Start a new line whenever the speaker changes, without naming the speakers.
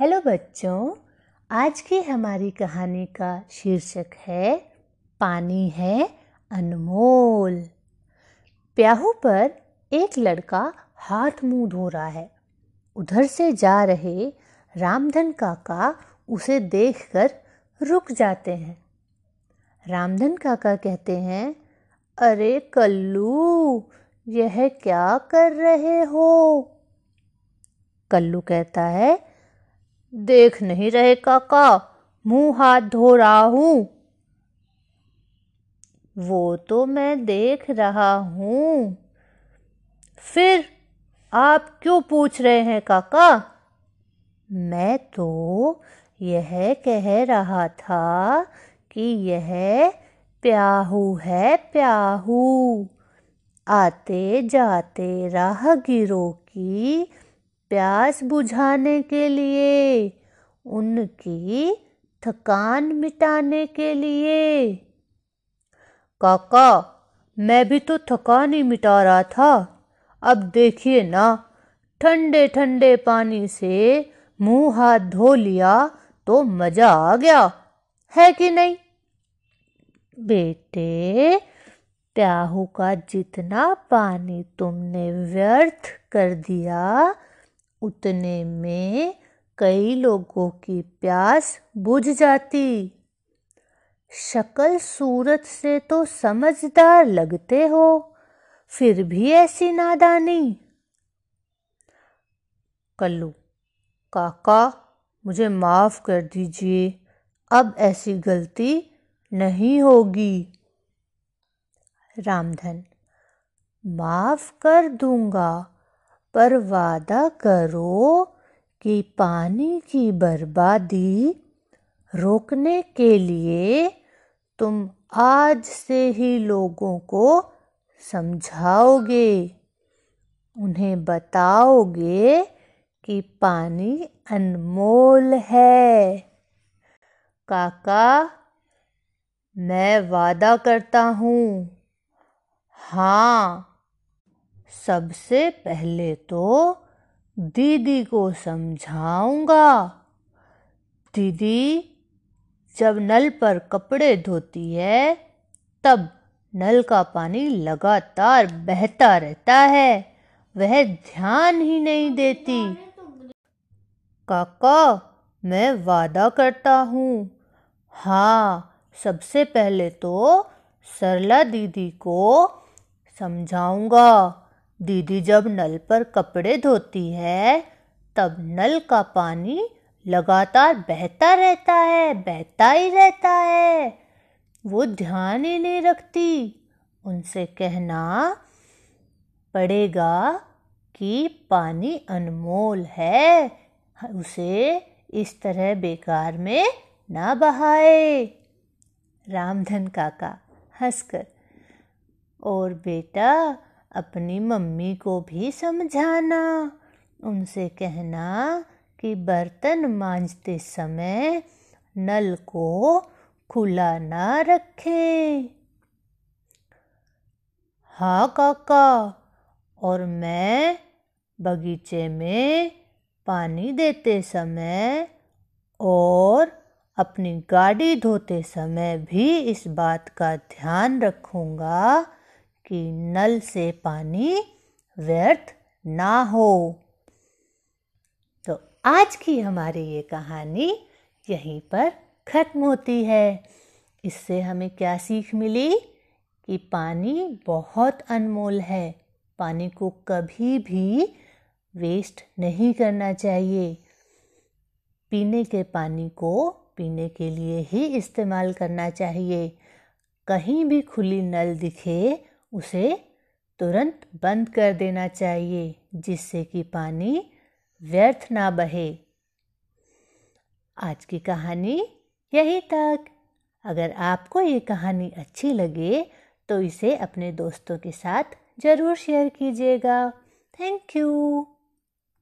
Hello बच्चों, आज की हमारी कहानी का शीर्षक है, पानी है अनमोल। प्याहू पर एक लड़का हाथ मुँह धो रहा है। उधर से जा रहे रामधन काका उसे देखकर रुक जाते हैं। रामधन काका कहते हैं, अरे कल्लू, यह क्या कर रहे हो? कल्लू कहता है देख नहीं रहे काका, मुँह हाथ धो रहा हूँ। वो तो मैं देख रहा हूँ। फिर आप क्यों पूछ रहे हैं काका? मैं तो यह कह रहा था कि यह प्याहू है प्याहू। आते जाते राहगीरों की प्यास बुझाने के लिए, उनकी थकान मिटाने के लिए। काका, मैं भी तो थकान ही मिटा रहा था। अब देखिए ना, ठंडे ठंडे पानी से मुँह हाथ धो लिया तो मज़ा आ गया। है कि नहीं? बेटे, प्याहू का जितना पानी तुमने व्यर्थ कर दिया उतने में कई लोगों की प्यास बुझ जाती। शक्ल सूरत से तो समझदार लगते हो, फिर भी ऐसी नादानी। कल्लू, काका, मुझे माफ़ कर दीजिए, अब ऐसी गलती नहीं होगी। रामधन, माफ़ कर दूँगा। पर वादा करो कि पानी की बर्बादी रोकने के लिए तुम आज से ही लोगों को समझाओगे। उन्हें बताओगे कि पानी अनमोल है। काका, मैं वादा करता हूँ। हाँ सबसे पहले तो दीदी को समझाऊँगा। दीदी, जब नल पर कपड़े धोती है, तब नल का पानी लगातार बहता रहता है। वह ध्यान ही नहीं देती। काका, मैं वादा करता हूँ। हाँ सबसे पहले तो सरला दीदी को समझाऊँगा। दीदी जब नल पर कपड़े धोती है, तब नल का पानी लगातार बहता रहता है, बहता ही रहता है। वो ध्यान ही नहीं रखती। उनसे कहना पड़ेगा कि पानी अनमोल है, उसे इस तरह बेकार में ना बहाए। रामधन काका हंसकर, और बेटा अपनी मम्मी को भी समझाना, उनसे कहना कि बर्तन मांजते समय नल को खुला ना रखें। हाँ काका, और मैं बगीचे में पानी देते समय और अपनी गाड़ी धोते समय भी इस बात का ध्यान रखूँगा कि नल से पानी व्यर्थ ना हो। तो आज की हमारी ये कहानी यहीं पर ख़त्म होती है। इससे हमें क्या सीख मिली? कि पानी बहुत अनमोल है। पानी को कभी भी वेस्ट नहीं करना चाहिए। पीने के पानी को पीने के लिए ही इस्तेमाल करना चाहिए। कहीं भी खुली नल दिखे उसे तुरंत बंद कर देना चाहिए, जिससे कि पानी व्यर्थ ना बहे। आज की कहानी यही तक। अगर आपको ये कहानी अच्छी लगे तो इसे अपने दोस्तों के साथ ज़रूर शेयर कीजिएगा। Thank you.